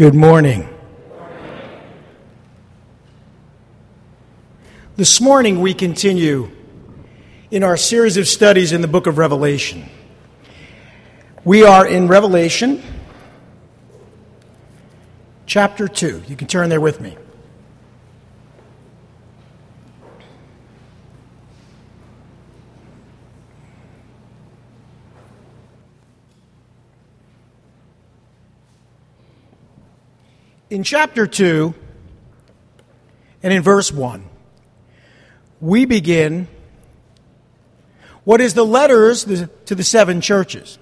Good morning. This morning we continue in our series of studies in the book of Revelation. We are in Revelation chapter 2. You can turn there with me. In chapter 2 and in verse 1, we begin what is the letters to the seven churches.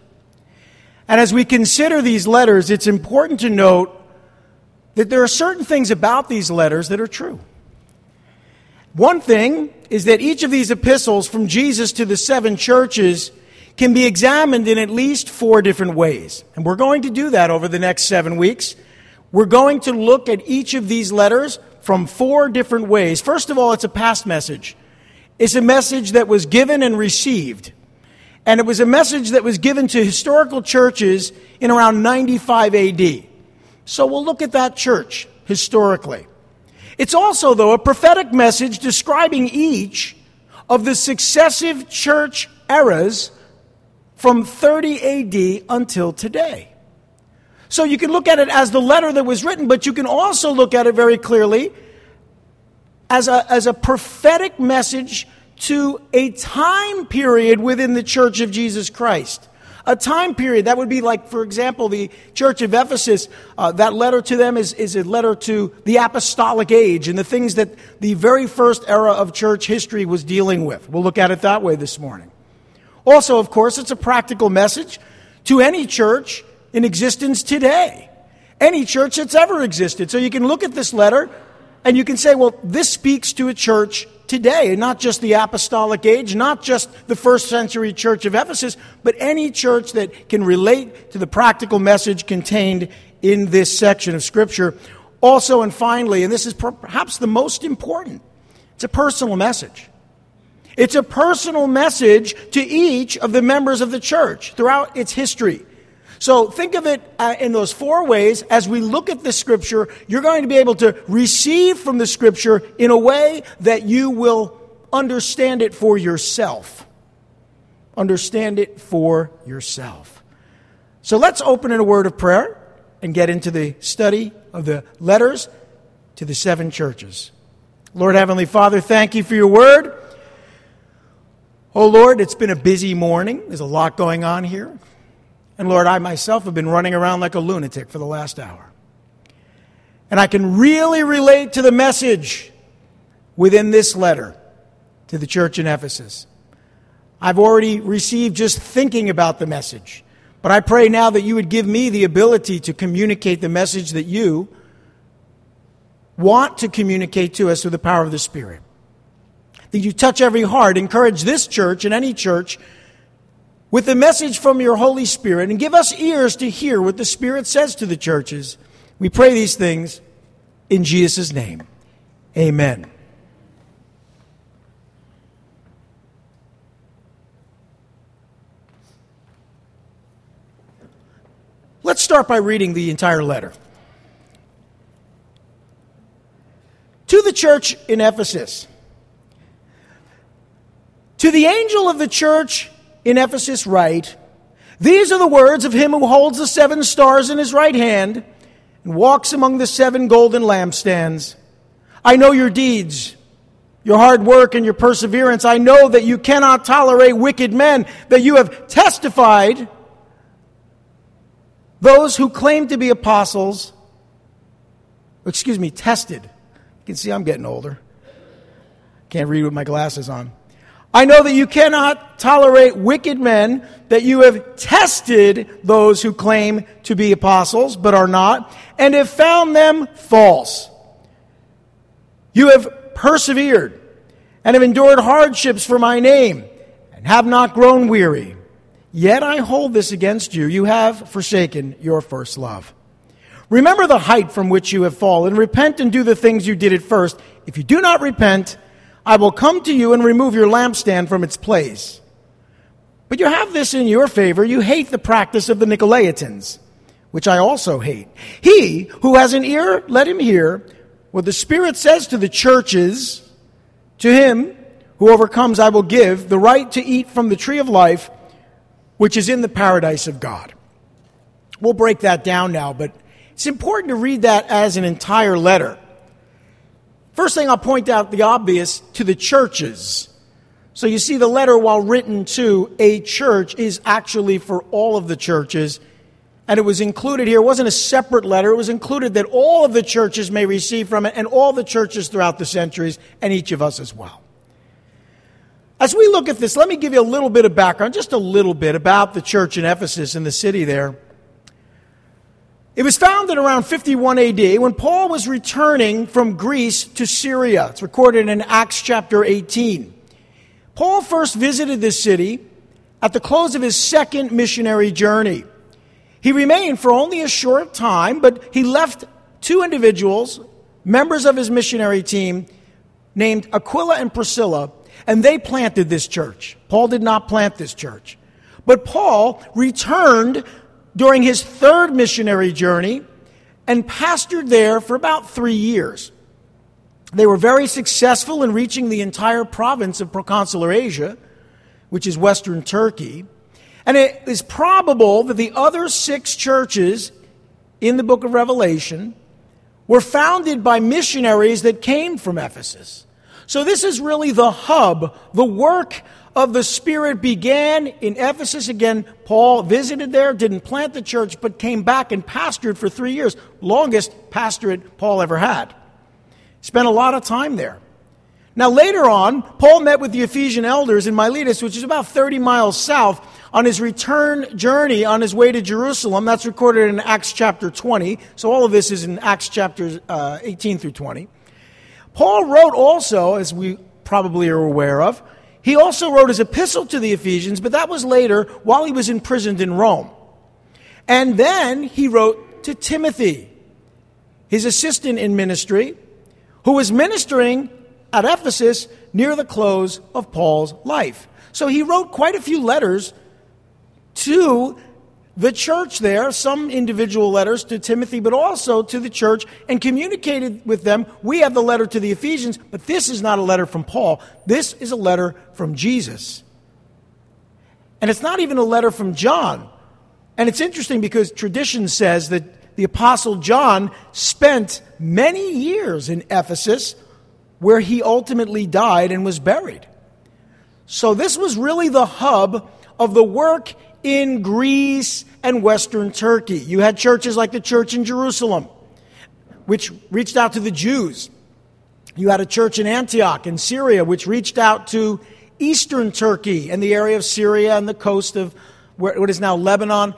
And as we consider these letters, it's important to note that there are certain things about these letters that are true. One thing is that each of these epistles from Jesus to the seven churches can be examined in at least four different ways. And we're going to do that over the next seven weeks. We're going to look at each of these letters from four different ways. First of all, it's a past message. It's a message that was given and received. And it was a message that was given to historical churches in around 95 AD. So we'll look at that church historically. It's also, though, a prophetic message describing each of the successive church eras from 30 AD until today. So you can look at it as the letter that was written, but you can also look at it very clearly as a, as a prophetic message to a time period within the church of Jesus Christ. A time period that would be like, for example, the church of Ephesus. Uh, that letter to them is, is a letter to the apostolic age and the things that the very first era of church history was dealing with. We'll look at it that way this morning. Also, of course, it's a practical message to any church in existence today. Any church that's ever existed. So you can look at this letter and you can say, well, this speaks to a church today, not just the apostolic age, not just the first century church of Ephesus, but any church that can relate to the practical message contained in this section of Scripture. Also, and finally, and this is perhaps the most important, it's a personal message. It's a personal message to each of the members of the church throughout its history. So think of it uh, in those four ways. As we look at the scripture, you're going to be able to receive from the scripture in a way that you will understand it for yourself. Understand it for yourself. So let's open in a word of prayer and get into the study of the letters to the seven churches. Lord Heavenly Father, thank you for your word. Oh Lord, it's been a busy morning. There's a lot going on here. And Lord, I myself have been running around like a lunatic for the last hour. And I can really relate to the message within this letter to the church in Ephesus. I've already received just thinking about the message. But I pray now that you would give me the ability to communicate the message that you want to communicate to us through the power of the Spirit. That you touch every heart, encourage this church and any church with the message from your Holy Spirit and give us ears to hear what the Spirit says to the churches. We pray these things in Jesus' name. Amen. Let's start by reading the entire letter. To the church in Ephesus. To the angel of the church in Ephesus write, These are the words of him who holds the seven stars in his right hand and walks among the seven golden lampstands. I know your deeds, your hard work, and your perseverance. I know that you cannot tolerate wicked men, that you have testified those who claim to be apostles, excuse me, tested. You can see I'm getting older. Can't read with my glasses on. I know that you cannot tolerate wicked men, that you have tested those who claim to be apostles but are not, and have found them false. You have persevered and have endured hardships for my name and have not grown weary. Yet I hold this against you. You have forsaken your first love. Remember the height from which you have fallen. Repent and do the things you did at first. If you do not repent, I will come to you and remove your lampstand from its place. But you have this in your favor. You hate the practice of the Nicolaitans, which I also hate. He who has an ear, let him hear what the Spirit says to the churches. To him who overcomes, I will give the right to eat from the tree of life, which is in the paradise of God. We'll break that down now, but it's important to read that as an entire letter. First thing I'll point out the obvious to the churches. So you see, the letter, while written to a church, is actually for all of the churches. And it was included here. It wasn't a separate letter. It was included that all of the churches may receive from it, and all the churches throughout the centuries, and each of us as well. As we look at this, let me give you a little bit of background, just a little bit, about the church in Ephesus in the city there. It was founded around 51 AD when Paul was returning from Greece to Syria. It's recorded in Acts chapter 18. Paul first visited this city at the close of his second missionary journey. He remained for only a short time, but he left two individuals, members of his missionary team, named Aquila and Priscilla, and they planted this church. Paul did not plant this church. But Paul returned during his third missionary journey and pastored there for about three years. They were very successful in reaching the entire province of Proconsular Asia, which is Western Turkey. And it is probable that the other six churches in the book of Revelation were founded by missionaries that came from Ephesus. So this is really the hub, the work of the Spirit began in Ephesus. Again, Paul visited there, didn't plant the church, but came back and pastored for three years. Longest pastorate Paul ever had. Spent a lot of time there. Now, later on, Paul met with the Ephesian elders in Miletus, which is about 30 miles south, on his return journey on his way to Jerusalem. That's recorded in Acts chapter 20. So all of this is in Acts chapters uh, 18 through 20. Paul wrote also, as we probably are aware of, he also wrote his epistle to the Ephesians, but that was later while he was imprisoned in Rome. And then he wrote to Timothy, his assistant in ministry, who was ministering at Ephesus near the close of Paul's life. So he wrote quite a few letters to the church there, some individual letters to Timothy, but also to the church, and communicated with them. We have the letter to the Ephesians, but this is not a letter from Paul. This is a letter from Jesus. And it's not even a letter from John. And it's interesting because tradition says that the Apostle John spent many years in Ephesus, where he ultimately died and was buried. So this was really the hub of the work in Greece and Western Turkey. You had churches like the church in Jerusalem, which reached out to the Jews. You had a church in Antioch in Syria, which reached out to Eastern Turkey and the area of Syria and the coast of what is now Lebanon.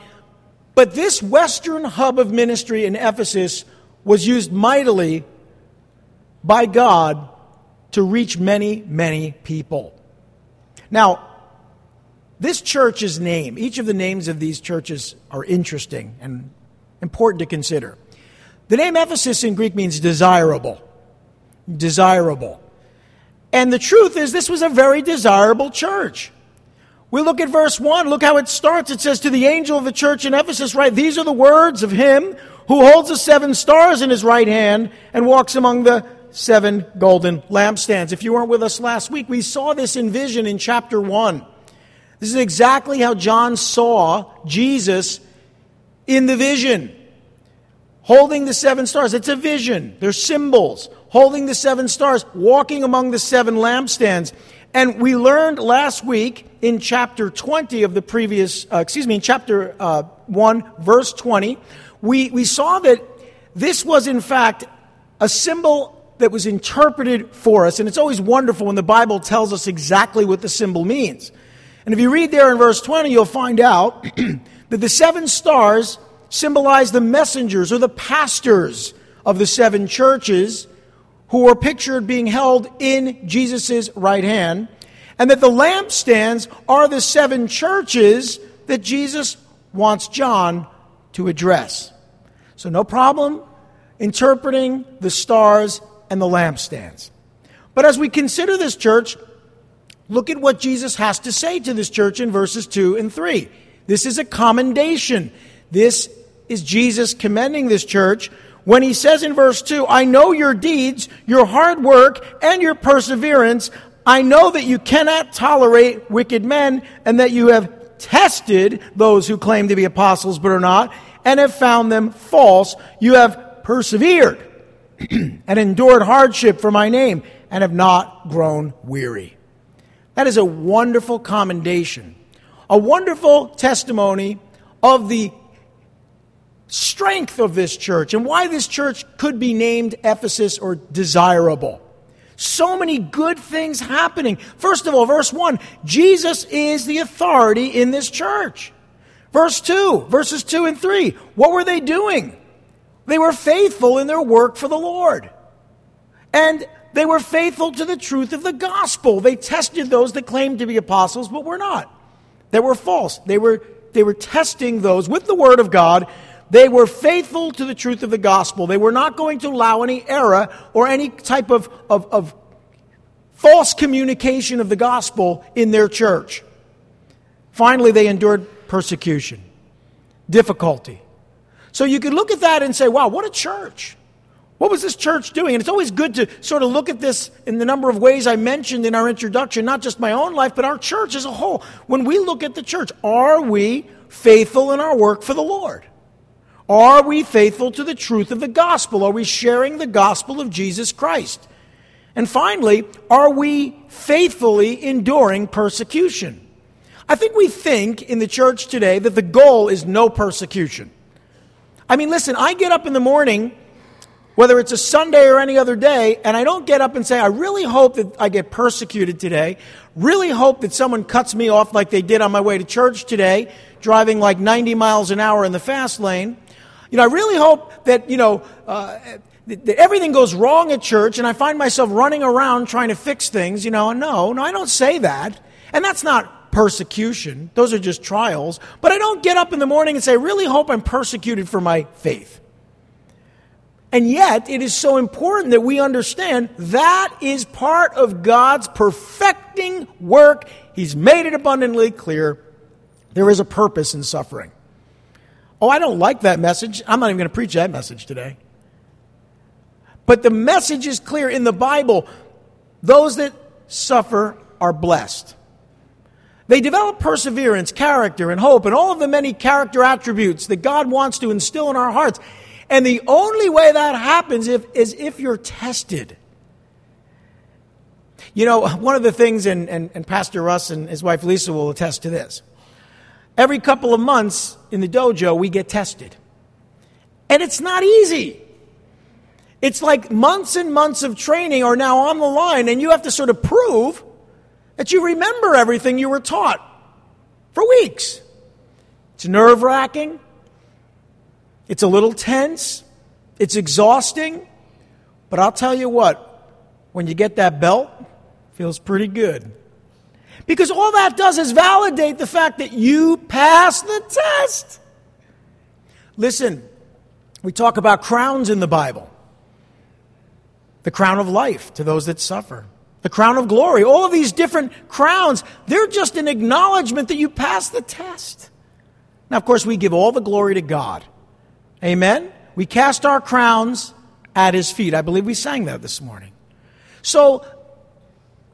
But this Western hub of ministry in Ephesus was used mightily by God to reach many, many people. Now, this church's name, each of the names of these churches are interesting and important to consider. The name Ephesus in Greek means desirable. Desirable. And the truth is, this was a very desirable church. We look at verse 1, look how it starts. It says, To the angel of the church in Ephesus, right? These are the words of him who holds the seven stars in his right hand and walks among the seven golden lampstands. If you weren't with us last week, we saw this in vision in chapter 1. This is exactly how John saw Jesus in the vision. Holding the seven stars. It's a vision. They're symbols. Holding the seven stars, walking among the seven lampstands. And we learned last week in chapter 20 of the previous, uh, excuse me, in chapter uh, 1, verse 20, we, we saw that this was in fact a symbol that was interpreted for us. And it's always wonderful when the Bible tells us exactly what the symbol means. And if you read there in verse 20, you'll find out that the seven stars symbolize the messengers or the pastors of the seven churches who are pictured being held in Jesus' right hand, and that the lampstands are the seven churches that Jesus wants John to address. So, no problem interpreting the stars and the lampstands. But as we consider this church, Look at what Jesus has to say to this church in verses 2 and 3. This is a commendation. This is Jesus commending this church when he says in verse 2, I know your deeds, your hard work, and your perseverance. I know that you cannot tolerate wicked men, and that you have tested those who claim to be apostles but are not, and have found them false. You have persevered and endured hardship for my name, and have not grown weary. That is a wonderful commendation, a wonderful testimony of the strength of this church and why this church could be named Ephesus or desirable. So many good things happening. First of all, verse 1 Jesus is the authority in this church. Verse 2, verses 2 and 3, what were they doing? They were faithful in their work for the Lord. And they were faithful to the truth of the gospel. They tested those that claimed to be apostles but were not. They were false. They were, they were testing those with the word of God they were faithful to the truth of the gospel. They were not going to allow any error or any type of, of, of false communication of the gospel in their church. Finally, they endured persecution, difficulty. So you could look at that and say, wow, what a church. What was this church doing? And it's always good to sort of look at this in the number of ways I mentioned in our introduction, not just my own life, but our church as a whole. When we look at the church, are we faithful in our work for the Lord? Are we faithful to the truth of the gospel? Are we sharing the gospel of Jesus Christ? And finally, are we faithfully enduring persecution? I think we think in the church today that the goal is no persecution. I mean, listen, I get up in the morning, whether it's a Sunday or any other day, and I don't get up and say, I really hope that I get persecuted today. Really hope that someone cuts me off like they did on my way to church today, driving like 90 miles an hour in the fast lane. You know, I really hope that, you know, uh, that everything goes wrong at church and I find myself running around trying to fix things, you know. No, no, I don't say that. And that's not persecution. Those are just trials. But I don't get up in the morning and say, I really hope I'm persecuted for my faith. And yet, it is so important that we understand that is part of God's perfecting work. He's made it abundantly clear. There is a purpose in suffering. Oh, I don't like that message. I'm not even going to preach that message today. But the message is clear in the Bible those that suffer are blessed. They develop perseverance, character, and hope, and all of the many character attributes that God wants to instill in our hearts. And the only way that happens if, is if you're tested. You know, one of the things, and, and, and Pastor Russ and his wife Lisa will attest to this. Every couple of months in the dojo, we get tested. And it's not easy. It's like months and months of training are now on the line, and you have to sort of prove that you remember everything you were taught for weeks. It's nerve wracking. It's a little tense. It's exhausting. But I'll tell you what, when you get that belt, feels pretty good. Because all that does is validate the fact that you passed the test. Listen, we talk about crowns in the Bible the crown of life to those that suffer, the crown of glory, all of these different crowns, they're just an acknowledgement that you passed the test. Now, of course, we give all the glory to God. Amen? We cast our crowns at his feet. I believe we sang that this morning. So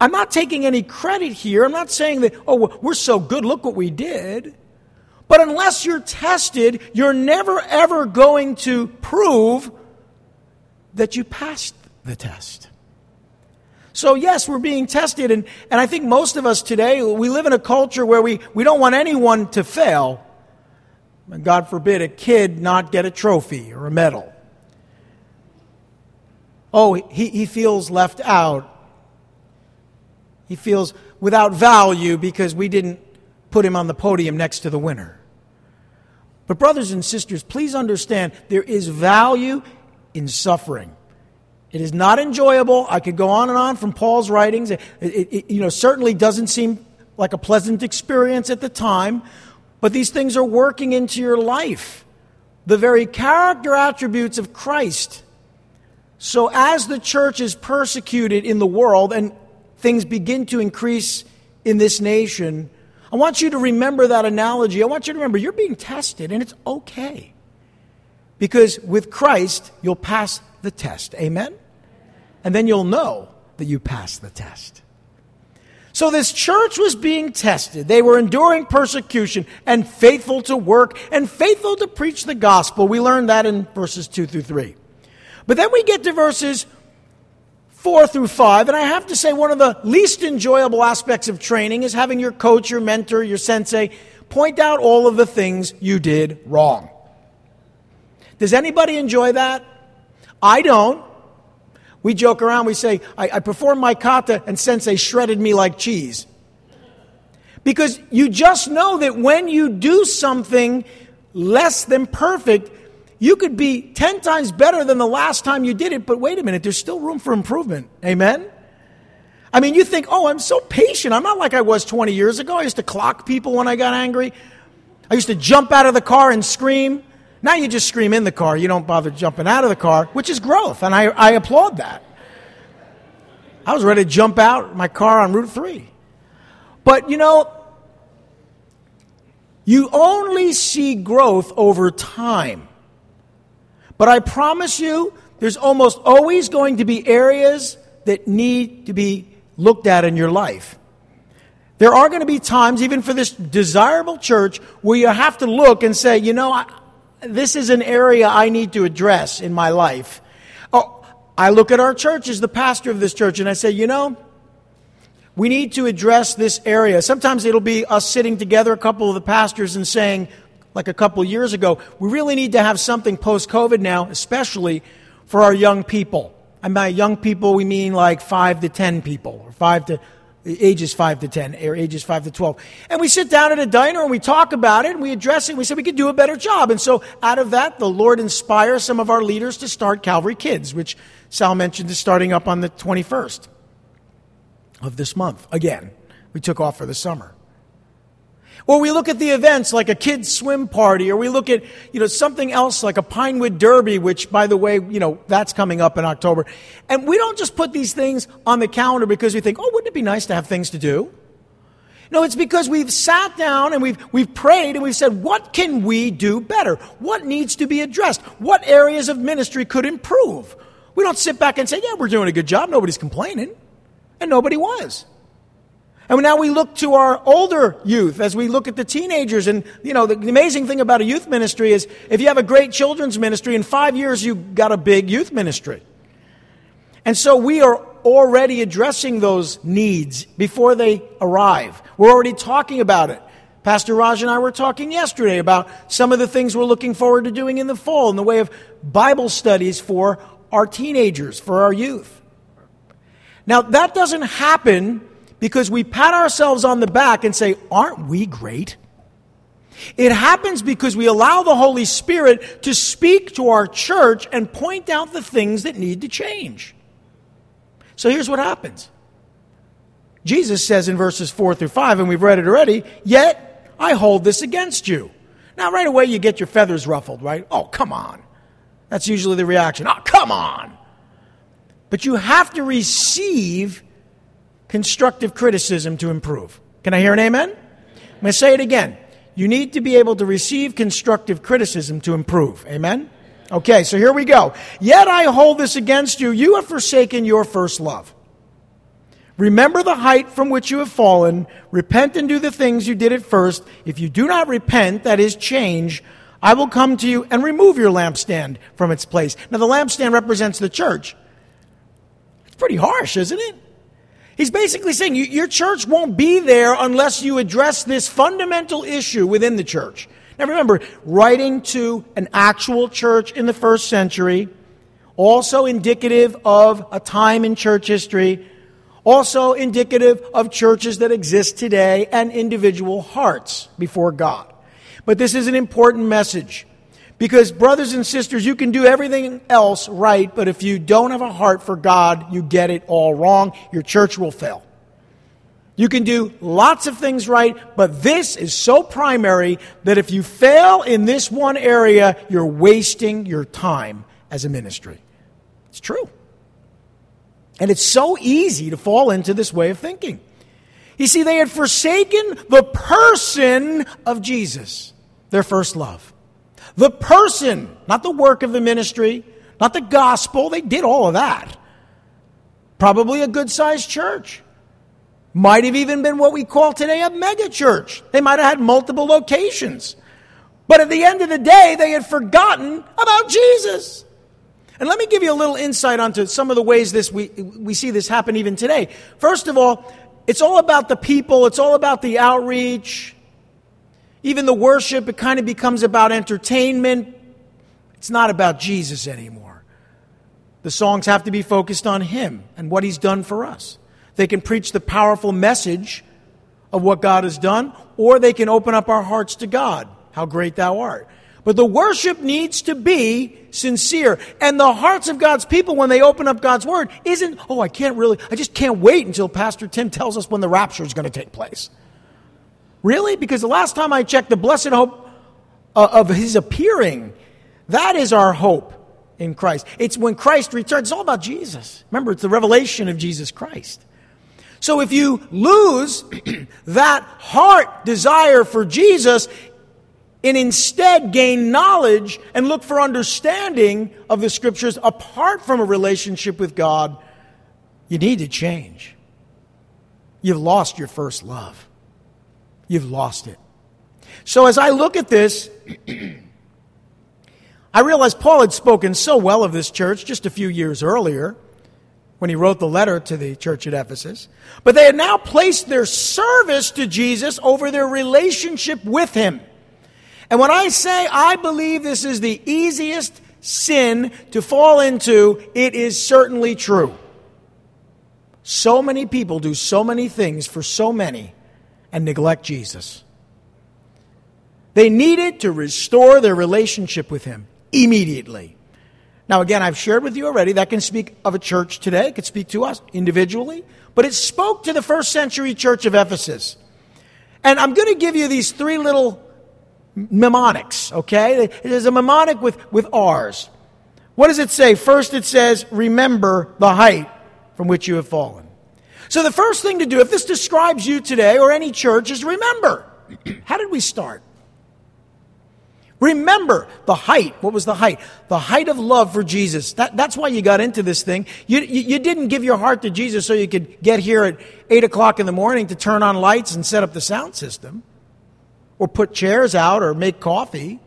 I'm not taking any credit here. I'm not saying that, oh, we're so good, look what we did. But unless you're tested, you're never ever going to prove that you passed the test. So, yes, we're being tested, and, and I think most of us today, we live in a culture where we, we don't want anyone to fail. God forbid a kid not get a trophy or a medal. Oh, he, he feels left out he feels without value because we didn't put him on the podium next to the winner. But, brothers and sisters, please understand there is value in suffering. It is not enjoyable. I could go on and on from Paul's writings. It, it, it, you know, certainly doesn't seem like a pleasant experience at the time, but these things are working into your life. The very character attributes of Christ. So, as the church is persecuted in the world, and things begin to increase in this nation, I want you to remember that analogy. I want you to remember you're being tested, and it's okay. Because with Christ, you'll pass the test. Amen? And then you'll know that you passed the test. So this church was being tested. They were enduring persecution and faithful to work and faithful to preach the gospel. We learned that in verses 2 through 3. But then we get to verses 4 through 5, and I have to say one of the least enjoyable aspects of training is having your coach, your mentor, your sensei point out all of the things you did wrong. Does anybody enjoy that? I don't. We joke around, we say, I, I performed my kata and sensei shredded me like cheese. Because you just know that when you do something less than perfect, you could be 10 times better than the last time you did it, but wait a minute, there's still room for improvement. Amen? I mean, you think, oh, I'm so patient. I'm not like I was 20 years ago. I used to clock people when I got angry. I used to jump out of the car and scream. Now you just scream in the car. You don't bother jumping out of the car, which is growth, and I, I applaud that. I was ready to jump out my car on Route 3. But you know, you only see growth over time. But I promise you, there's almost always going to be areas that need to be looked at in your life. There are going to be times, even for this desirable church, where you have to look and say, you know, I, this is an area I need to address in my life. Oh, I look at our church as the pastor of this church and I say, you know, we need to address this area. Sometimes it'll be us sitting together, a couple of the pastors, and saying, like a couple years ago, we really need to have something post COVID now, especially for our young people. And by young people, we mean like five to 10 people, or five to ages 5 to 10 or ages 5 to 12 and we sit down at a diner and we talk about it and we address it and we say we could do a better job. And so out of that the lord inspires some of our leaders to start calvary kids which sal mentioned is starting up on the 21st of this month. Again we took off for the summer or we look at the events like a kids swim party, or we look at, you know, something else like a Pinewood Derby, which, by the way, you know, that's coming up in October. And we don't just put these things on the calendar because we think, oh, wouldn't it be nice to have things to do? No, it's because we've sat down and we've, we've prayed and we've said, what can we do better? What needs to be addressed? What areas of ministry could improve? We don't sit back and say, yeah, we're doing a good job. Nobody's complaining. And nobody was. And now we look to our older youth as we look at the teenagers. And, you know, the, amazing thing about a youth ministry is if you have a great children's ministry, in five years you've got a big youth ministry. And so we are already addressing those needs before they arrive. We're already talking about it. Pastor Raj and I were talking yesterday about some of the things we're looking forward to doing in the fall in the way of Bible studies for our teenagers, for our youth. Now, that doesn't happen because we pat ourselves on the back and say, Aren't we great? It happens because we allow the Holy Spirit to speak to our church and point out the things that need to change. So here's what happens Jesus says in verses 4 through 5, and we've read it already, Yet I hold this against you. Now, right away, you get your feathers ruffled, right? Oh, come on. That's usually the reaction. Oh, come on. But you have to receive constructive criticism to improve. Can I hear an amen? I'm going to say it again. You need to be able to receive constructive criticism to improve. Amen? Okay, so here we go. Yet I hold this against you. You have forsaken your first love. Remember the height from which you have fallen. Repent and do the things you did at first. If you do not repent, that is change, I will come to you and remove your lampstand from its place. Now, the lampstand represents the church. It's pretty harsh, isn't it? He's basically saying your church won't be there unless you address this fundamental issue within the church. Now remember, writing to an actual church in the first century, also indicative of a time in church history, also indicative of churches that exist today and individual hearts before God. But this is an important message. Because, brothers and sisters, you can do everything else right, but if you don't have a heart for God, you get it all wrong. Your church will fail. You can do lots of things right, but this is so primary that if you fail in this one area, you're wasting your time as a ministry. It's true. And it's so easy to fall into this way of thinking. You see, they had forsaken the person of Jesus, their first love. The person, not the work of the ministry, not the gospel. They did all of that. Probably a good sized church. Might have even been what we call today a mega church. They might have had multiple locations. But at the end of the day, they had forgotten about Jesus. And let me give you a little insight onto some of the ways this we, we see this happen even today. First of all, it's all about the people, it's all about the outreach. Even the worship, it kind of becomes about entertainment. It's not about Jesus anymore. The songs have to be focused on Him and what He's done for us. They can preach the powerful message of what God has done, or they can open up our hearts to God. How great Thou art. But the worship needs to be sincere. And the hearts of God's people, when they open up God's word, isn't, oh, I can't really, I just can't wait until Pastor Tim tells us when the rapture is going to take place. Really? Because the last time I checked, the blessed hope uh, of his appearing, that is our hope in Christ. It's when Christ returns, it's all about Jesus. Remember, it's the revelation of Jesus Christ. So if you lose that heart desire for Jesus, and instead gain knowledge and look for understanding of the scriptures apart from a relationship with God, you need to change. You've lost your first love. You've lost it. So as I look at this, I realize Paul had spoken so well of this church just a few years earlier when he wrote the letter to the church at Ephesus. But they had now placed their service to Jesus over their relationship with him. And when I say I believe this is the easiest sin to fall into, it is certainly true. So many people do so many things for so many and neglect Jesus. They needed to restore their relationship with Him immediately. Now, again, I've shared with you already that can speak of a church today, it could speak to us individually, but it spoke to the first century church of Ephesus. And I'm going to give you these three little mnemonics, okay? There's a mnemonic with, with R's. What does it say? First, it says, remember the height from which you have fallen. So, the first thing to do, if this describes you today or any church, is remember. How did we start? Remember the height. What was the height? The height of love for Jesus. That, that's why you got into this thing. You, you, you, didn't give your heart to Jesus so you could get here at 8 o'clock in the morning to turn on lights and set up the sound system or put chairs out or make coffee.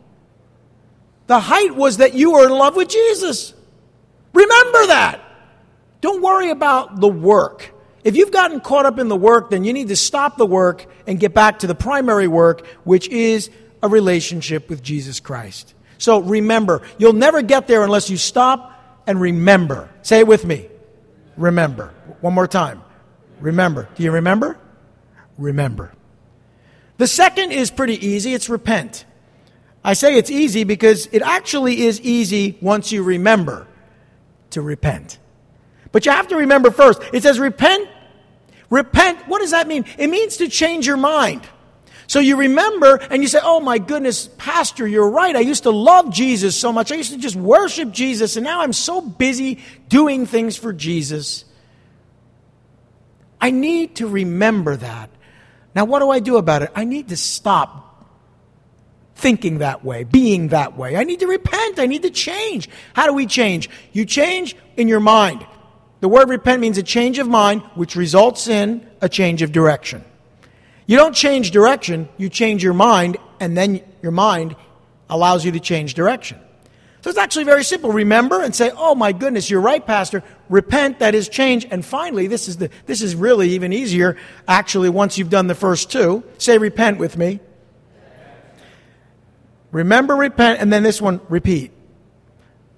The height was that you were in love with Jesus. Remember that. Don't worry about the work. If you've gotten caught up in the work, then you need to stop the work and get back to the primary work, which is a relationship with Jesus Christ. So remember, you'll never get there unless you stop and remember. Say it with me. Remember. One more time. Remember. Do you remember? Remember. The second is pretty easy it's repent. I say it's easy because it actually is easy once you remember to repent. But you have to remember first. It says repent. Repent, what does that mean? It means to change your mind. So you remember and you say, Oh my goodness, Pastor, you're right. I used to love Jesus so much. I used to just worship Jesus, and now I'm so busy doing things for Jesus. I need to remember that. Now, what do I do about it? I need to stop thinking that way, being that way. I need to repent. I need to change. How do we change? You change in your mind. The word repent means a change of mind, which results in a change of direction. You don't change direction, you change your mind, and then your mind allows you to change direction. So it's actually very simple. Remember and say, "Oh my goodness, you're right, pastor. Repent, that is change." And finally, this is the this is really even easier actually once you've done the first two. Say repent with me. Remember, repent, and then this one, repeat.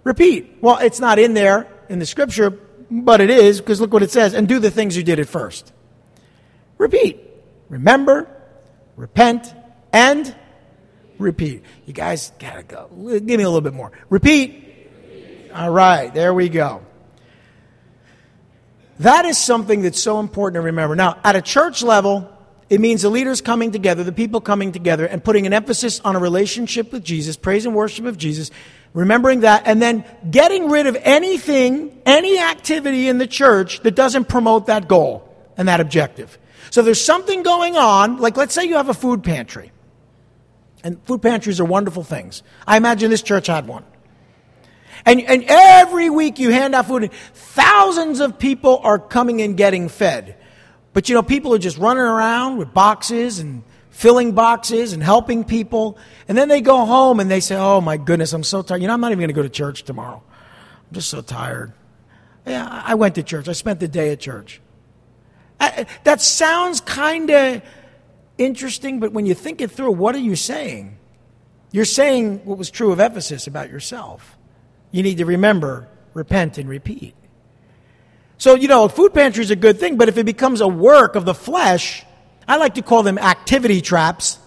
Repeat. Well, it's not in there in the scripture, but it is because look what it says, and do the things you did at first. Repeat. Remember, repent, and repeat. You guys gotta go. Give me a little bit more. Repeat. All right, there we go. That is something that's so important to remember. Now, at a church level, it means the leaders coming together, the people coming together, and putting an emphasis on a relationship with Jesus, praise and worship of Jesus, remembering that, and then getting rid of anything, any activity in the church that doesn't promote that goal and that objective. So there's something going on, like let's say you have a food pantry. And food pantries are wonderful things. I imagine this church had one. And, and every week you hand out food. and Thousands of people are coming and getting fed. But you know, people are just running around with boxes and filling boxes and helping people. And then they go home and they say, Oh my goodness, I'm so tired. You know, I'm not even going to go to church tomorrow. I'm just so tired. Yeah, I went to church. I spent the day at church. That sounds kind of interesting, but when you think it through, what are you saying? You're saying what was true of Ephesus about yourself. You need to remember, repent, and repeat. So, you know, food pantry is a good thing, but if it becomes a work of the flesh, I like to call them activity traps.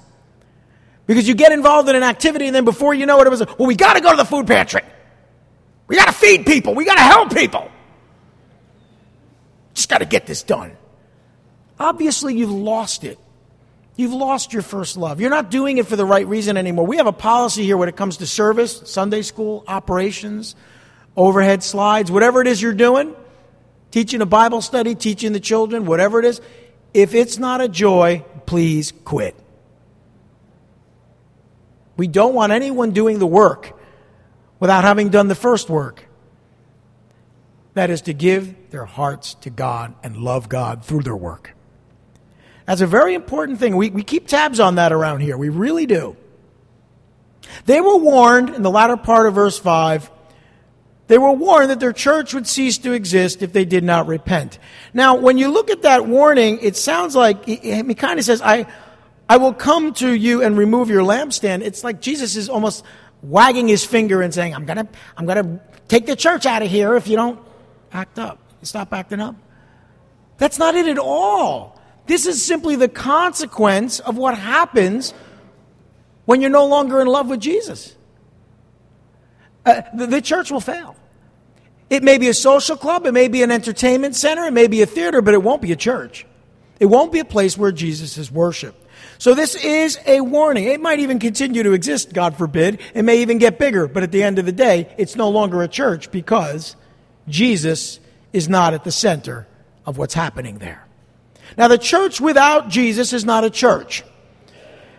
Because you get involved in an activity, and then before you know it, it was, well, we got to go to the food pantry. We got to feed people. We got to help people. Just got to get this done. Obviously, you've lost it. You've lost your first love. You're not doing it for the right reason anymore. We have a policy here when it comes to service, Sunday school, operations, overhead slides, whatever it is you're doing, teaching a Bible study, teaching the children, whatever it is. If it's not a joy, please quit. We don't want anyone doing the work without having done the first work. That is to give their hearts to God and love God through their work. That's a very important thing. We, we keep tabs on that around here. We really do. They were warned in the latter part of verse 5. They were warned that their church would cease to exist if they did not repent. Now, when you look at that warning, it sounds like, he kind of says, I, I will come to you and remove your lampstand. It's like Jesus is almost wagging his finger and saying, I'm gonna, I'm gonna take the church out of here if you don't act up. Stop acting up. That's not it at all. This is simply the consequence of what happens when you're no longer in love with Jesus. Uh, the, the church will fail. It may be a social club, it may be an entertainment center, it may be a theater, but it won't be a church. It won't be a place where Jesus is worshiped. So this is a warning. It might even continue to exist, God forbid. It may even get bigger, but at the end of the day, it's no longer a church because Jesus is not at the center of what's happening there. Now, the church without Jesus is not a church.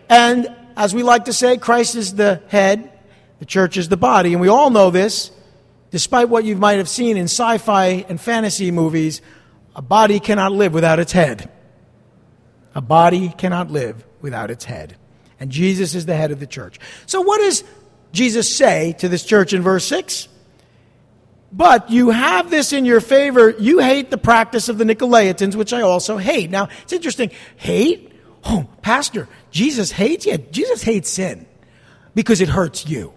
And as we like to say, Christ is the head, the church is the body. And we all know this, despite what you might have seen in sci fi and fantasy movies, a body cannot live without its head. A body cannot live without its head. And Jesus is the head of the church. So, what does Jesus say to this church in verse 6? But you have this in your favor. You hate the practice of the Nicolaitans, which I also hate. Now, it's interesting. Hate? Oh, Pastor, Jesus hates? Yeah, Jesus hates sin because it hurts you.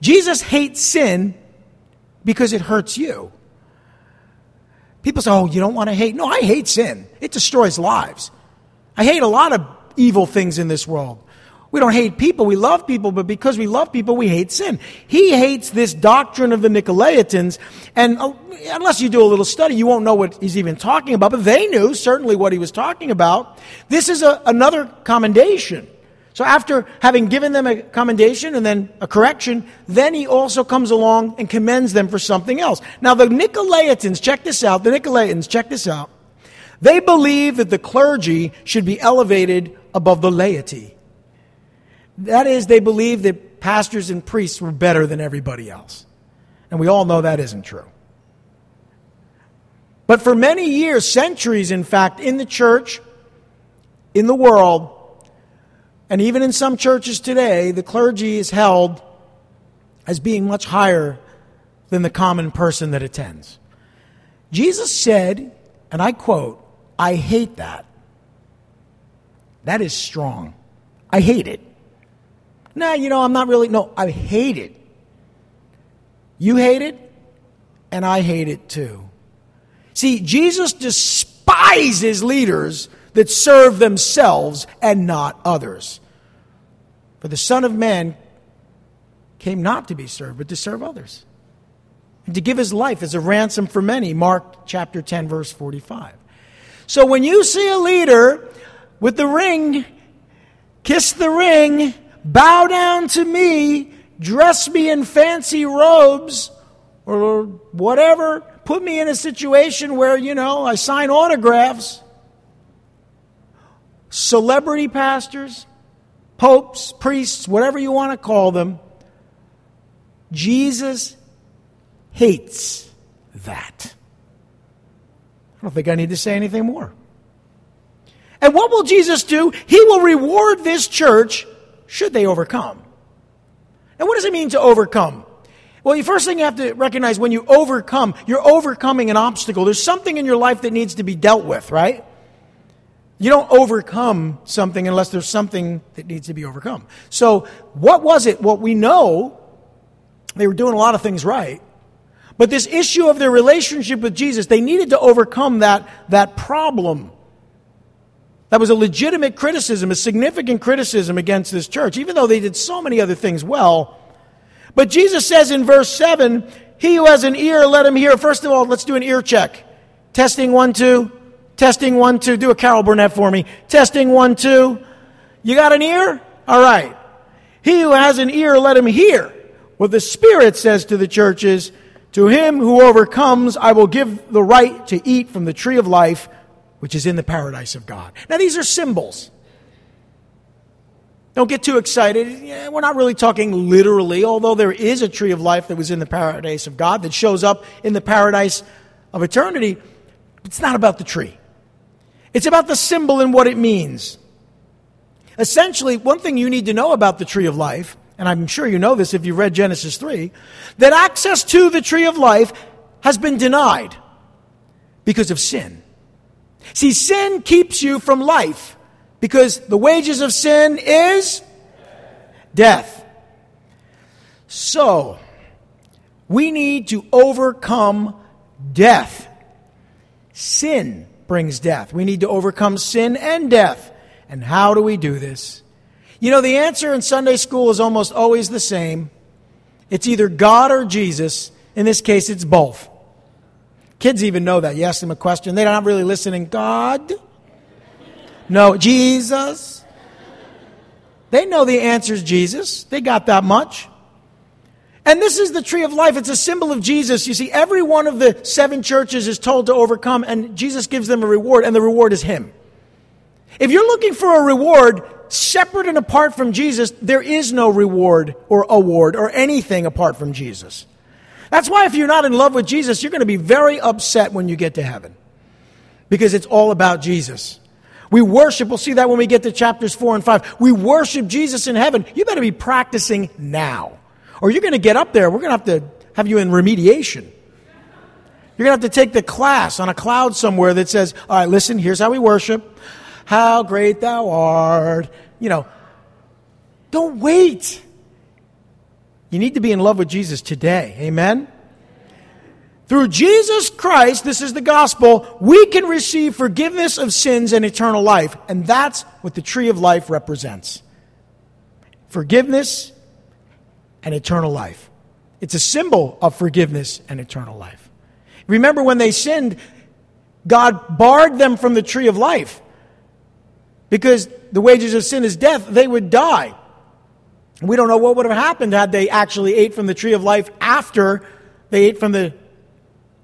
Jesus hates sin because it hurts you. People say, oh, you don't want to hate. No, I hate sin. It destroys lives. I hate a lot of evil things in this world. We don't hate people, we love people, but because we love people, we hate sin. He hates this doctrine of the Nicolaitans, and uh, unless you do a little study, you won't know what he's even talking about, but they knew certainly what he was talking about. This is a, another commendation. So after having given them a commendation and then a correction, then he also comes along and commends them for something else. Now the Nicolaitans, check this out, the Nicolaitans, check this out. They believe that the clergy should be elevated above the laity. That is, they believed that pastors and priests were better than everybody else. And we all know that isn't true. But for many years, centuries, in fact, in the church, in the world, and even in some churches today, the clergy is held as being much higher than the common person that attends. Jesus said, and I quote, I hate that. That is strong. I hate it. Nah, you know, I'm not really. No, I hate it. You hate it, and I hate it too. See, Jesus despises leaders that serve themselves and not others. For the Son of Man came not to be served, but to serve others. And to give his life as a ransom for many. Mark chapter 10, verse 45. So when you see a leader with the ring, kiss the ring, bow down to me, dress me in fancy robes, or whatever, put me in a situation where, you know, I sign autographs. Celebrity pastors, popes, priests, whatever you want to call them, Jesus hates that. I don't think I need to say anything more. And what will Jesus do? He will reward this church should they overcome. And what does it mean to overcome? Well, the first thing you have to recognize when you overcome, you're overcoming an obstacle. There's something in your life that needs to be dealt with, right? You don't overcome something unless there's something that needs to be overcome. So, what was it? Well, we know they were doing a lot of things right. But this issue of their relationship with Jesus, they needed to overcome that, that problem. That was a legitimate criticism, a significant criticism against this church, even though they did so many other things well. But Jesus says in verse 7 He who has an ear, let him hear. First of all, let's do an ear check. Testing one, two. Testing one, two. Do a Carol Burnett for me. Testing one, two. You got an ear? All right. He who has an ear, let him hear. What the Spirit says to the churches To him who overcomes, I will give the right to eat from the tree of life which is in the paradise of God. Now, these are symbols. Don't get too excited. Yeah, we're not really talking literally, although there is a tree of life that was in the paradise of God that shows up in the paradise of eternity. It's not about the tree, it's about the symbol and what it means. Essentially, one thing you need to know about the tree of life, and I'm sure you know this if you read Genesis 3, that access to the tree of life has been denied because of sin. See, sin keeps you from life because the wages of sin is death. So, we need to overcome death. Sin brings death. We need to overcome sin and death. And how do we do this? You know, the answer in Sunday school is almost always the same it's either God or Jesus. In this case, it's both. Kids even know that. You ask them a question, they're not really listening. God? No, Jesus? They know the answer is Jesus. They got that much. And this is the tree of life. It's a symbol of Jesus. You see, every one of the seven churches is told to overcome, and Jesus gives them a reward, and the reward is Him. If you're looking for a reward separate and apart from Jesus, there is no reward or award or anything apart from Jesus. That's why if you're not in love with Jesus, you're going to be very upset when you get to heaven. Because it's all about Jesus. We worship, we'll see that when we get to chapters 4 and 5. We worship Jesus in heaven. You better be practicing now. Or you're going to get up there, we're going to have to have you in remediation. You're going to have to take the class on a cloud somewhere that says, all right, listen, here's how we worship. How great thou art. You know, don't wait. You need to be in love with Jesus today. Amen? Through Jesus Christ, this is the gospel, we can receive forgiveness of sins and eternal life. And that's what the tree of life represents forgiveness and eternal life. It's a symbol of forgiveness and eternal life. Remember when they sinned, God barred them from the tree of life because the wages of sin is death, they would die. We don't know what would have happened had they actually ate from the tree of life after they ate from the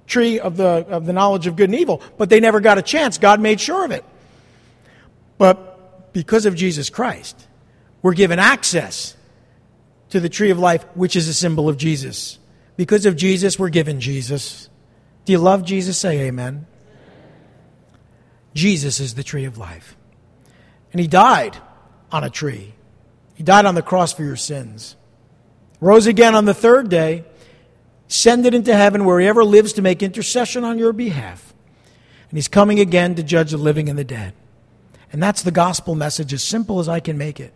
tree of the, of the knowledge of good and evil. But they never got a chance. God made sure of it. But because of Jesus Christ, we're given access to the tree of life, which is a symbol of Jesus. Because of Jesus, we're given Jesus. Do you love Jesus? Say amen. Jesus is the tree of life. And he died on a tree. He died on the cross for your sins. Rose again on the third day, send it into heaven where he ever lives to make intercession on your behalf. And he's coming again to judge the living and the dead. And that's the gospel message, as simple as I can make it.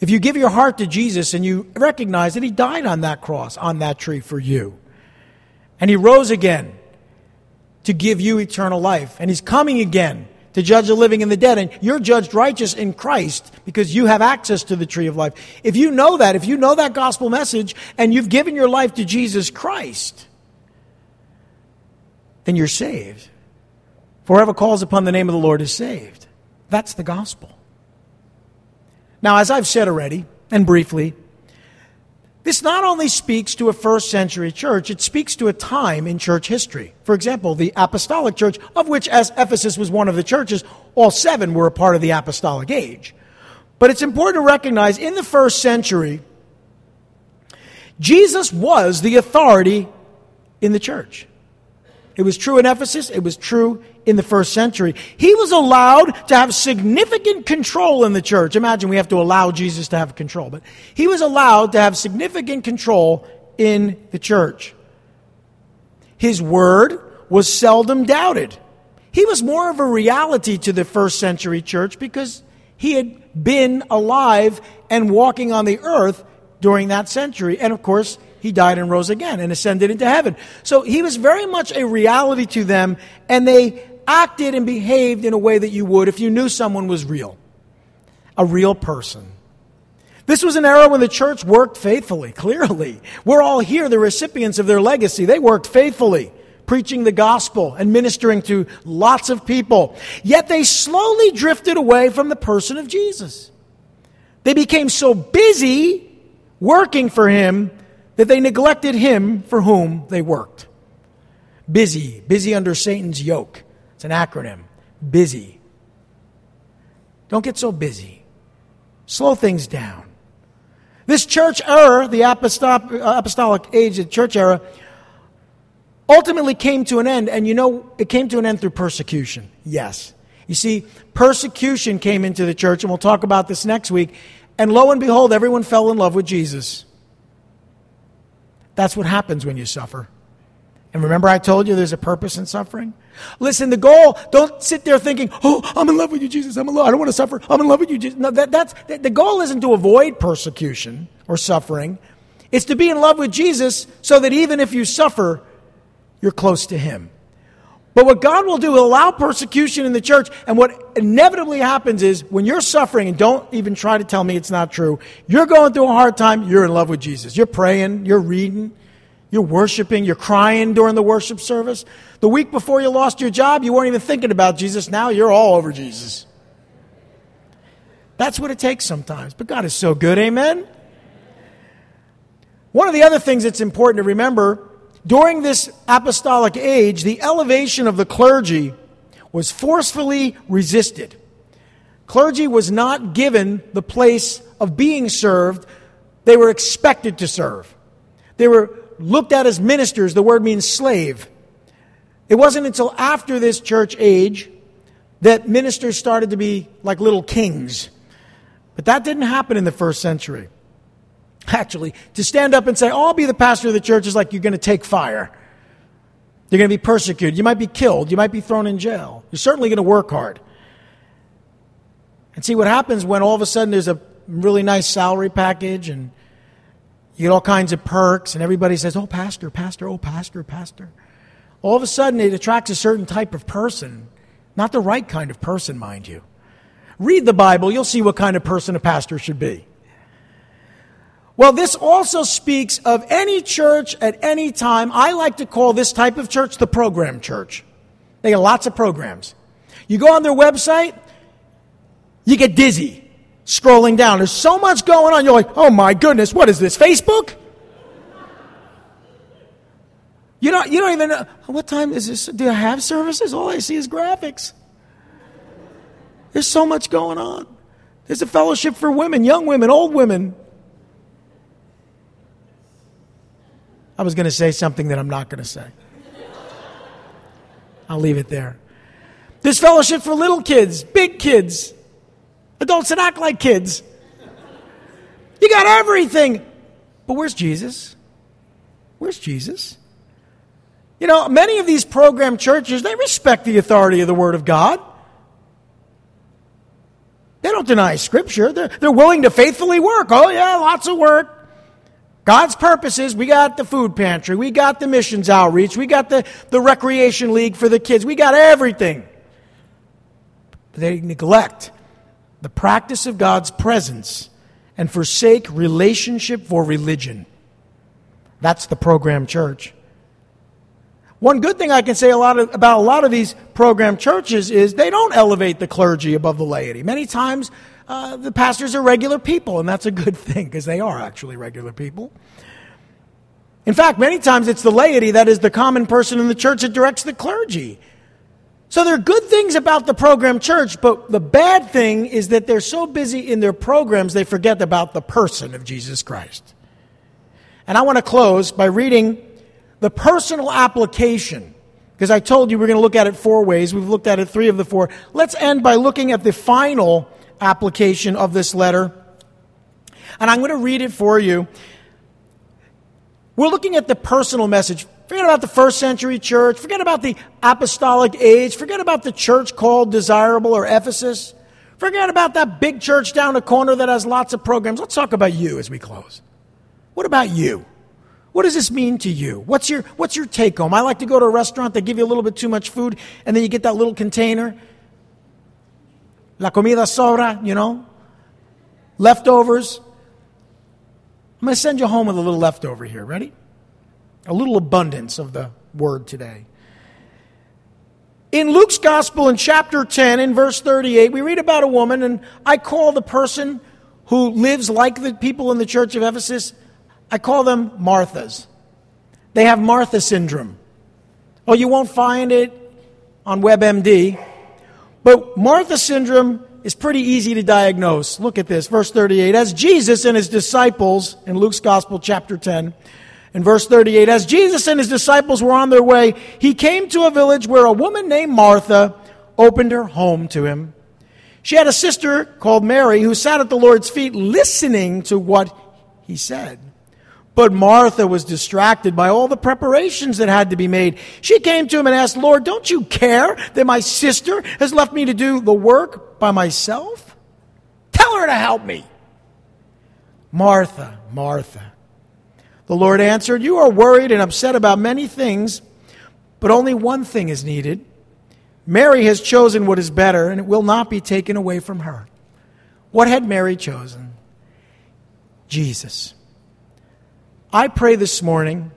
If you give your heart to Jesus and you recognize that he died on that cross, on that tree for you, and he rose again to give you eternal life, and he's coming again to judge the living and the dead. And you're judged righteous in Christ because you have access to the tree of life. If you know that, if you know that gospel message and you've given your life to Jesus Christ, then you're saved. For whoever calls upon the name of the Lord is saved. That's the gospel. Now, as I've said already, and briefly, this not only speaks to a first century church, it speaks to a time in church history. For example, the apostolic church, of which, as Ephesus was one of the churches, all seven were a part of the apostolic age. But it's important to recognize in the first century, Jesus was the authority in the church. It was true in Ephesus, it was true in the first century. He was allowed to have significant control in the church. Imagine we have to allow Jesus to have control, but he was allowed to have significant control in the church. His word was seldom doubted. He was more of a reality to the first century church because he had been alive and walking on the earth during that century. And of course, he died and rose again and ascended into heaven. So he was very much a reality to them, and they acted and behaved in a way that you would if you knew someone was real, a real person. This was an era when the church worked faithfully, clearly. We're all here, the recipients of their legacy. They worked faithfully, preaching the gospel and ministering to lots of people. Yet they slowly drifted away from the person of Jesus. They became so busy working for him that they neglected him for whom they worked. Busy, busy under Satan's yoke. It's an acronym. Busy. Don't get so busy. Slow things down. This church era, the apostolic age, the church era, ultimately came to an end. And you know, it came to an end through persecution. Yes. You see, persecution came into the church, and we'll talk about this next week. And lo and behold, everyone fell in love with Jesus. That's what happens when you suffer. And remember, I told you there's a purpose in suffering? Listen, the goal, don't sit there thinking, oh, I'm in love with you, Jesus. I'm in love. I don't want to suffer. I'm in love with you, Jesus. No, that, that's, the goal isn't to avoid persecution or suffering. It's to be in love with Jesus so that even if you suffer, you're close to Him. But what God will do, will allow persecution in the church. And what inevitably happens is when you're suffering, and don't even try to tell me it's not true, you're going through a hard time, you're in love with Jesus. You're praying, you're reading, you're worshiping, you're crying during the worship service. The week before you lost your job, you weren't even thinking about Jesus. Now you're all over Jesus. That's what it takes sometimes. But God is so good, amen? One of the other things that's important to remember during this apostolic age, the elevation of the clergy was forcefully resisted. Clergy was not given the place of being served, they were expected to serve. They were looked at as ministers. The word means slave. It wasn't until after this church age that ministers started to be like little kings. But that didn't happen in the first century. Actually, to stand up and say, oh, I'll be the pastor of the church is like you're going to take fire. You're going to be persecuted. You might be killed. You might be thrown in jail. You're certainly going to work hard. And see what happens when all of a sudden there's a really nice salary package and you get all kinds of perks, and everybody says, Oh, pastor, pastor, oh, pastor, pastor. All of a sudden, it attracts a certain type of person, not the right kind of person, mind you. Read the Bible, you'll see what kind of person a pastor should be. Well, this also speaks of any church at any time. I like to call this type of church the program church. They got lots of programs. You go on their website, you get dizzy scrolling down. There's so much going on. You're like, oh my goodness, what is this, Facebook? You don't, you don't even know, what time is this? Do I have services? All I see is graphics. There's so much going on. There's a fellowship for women, young women, old women, I was going to say something that I'm not going to say. I'll leave it there. This fellowship for little kids, big kids, adults that act like kids. You got everything. But where's Jesus? Where's Jesus? You know, many of these program churches, they respect the authority of the Word of God. They don't deny Scripture. They're, they're willing to faithfully work. Oh, yeah, lots of work. God's purposes, we got the food pantry, we got the missions outreach, we got the, the recreation league for the kids, we got everything. They neglect the practice of God's presence and forsake relationship for religion. That's the program church. One good thing I can say a lot of, about a lot of these program churches is they don't elevate the clergy above the laity. Many times uh, the pastors are regular people, and that's a good thing because they are actually regular people. In fact, many times it's the laity that is the common person in the church that directs the clergy. So there are good things about the program church, but the bad thing is that they're so busy in their programs they forget about the person of Jesus Christ. And I want to close by reading the personal application. Because I told you we're going to look at it four ways. We've looked at it three of the four. Let's end by looking at the final application of this letter. And I'm going to read it for you. We're looking at the personal message. Forget about the first century church. Forget about the apostolic age. Forget about the church called Desirable or Ephesus. Forget about that big church down the corner that has lots of programs. Let's talk about you as we close. What about you? What does this mean to you? What's your, what's your take home? I like to go to a restaurant, they give you a little bit too much food, and then you get that little container. La comida sobra, you know? Leftovers. I'm going to send you home with a little leftover here. Ready? A little abundance of the word today. In Luke's Gospel, in chapter 10, in verse 38, we read about a woman, and I call the person who lives like the people in the church of Ephesus, I call them Marthas. They have Martha syndrome. Oh, you won't find it on WebMD, but Martha syndrome is pretty easy to diagnose. Look at this, verse 38. As Jesus and his disciples, in Luke's Gospel, chapter 10, in verse 38, as Jesus and his disciples were on their way, he came to a village where a woman named Martha opened her home to him. She had a sister called Mary who sat at the Lord's feet listening to what he said. But Martha was distracted by all the preparations that had to be made. She came to him and asked, Lord, don't you care that my sister has left me to do the work by myself? Tell her to help me. Martha, Martha. The Lord answered, You are worried and upset about many things, but only one thing is needed. Mary has chosen what is better, and it will not be taken away from her. What had Mary chosen? Jesus. I pray this morning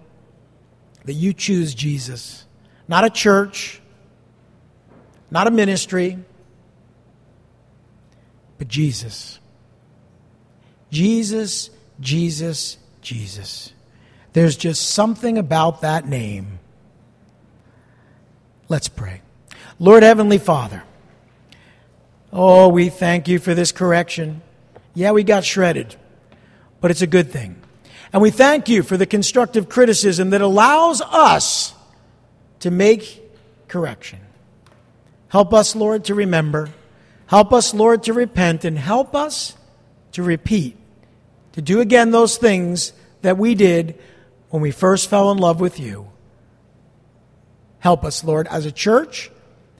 that you choose Jesus, not a church, not a ministry, but Jesus. Jesus, Jesus, Jesus. There's just something about that name. Let's pray. Lord Heavenly Father, oh, we thank you for this correction. Yeah, we got shredded, but it's a good thing. And we thank you for the constructive criticism that allows us to make correction. Help us, Lord, to remember. Help us, Lord, to repent, and help us to repeat, to do again those things that we did when we first fell in love with you. Help us, Lord, as a church.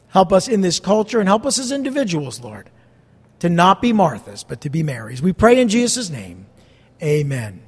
Help us in this culture and help us as individuals, Lord, to not be Marthas, but to be Marys. We pray in Jesus' name. Amen.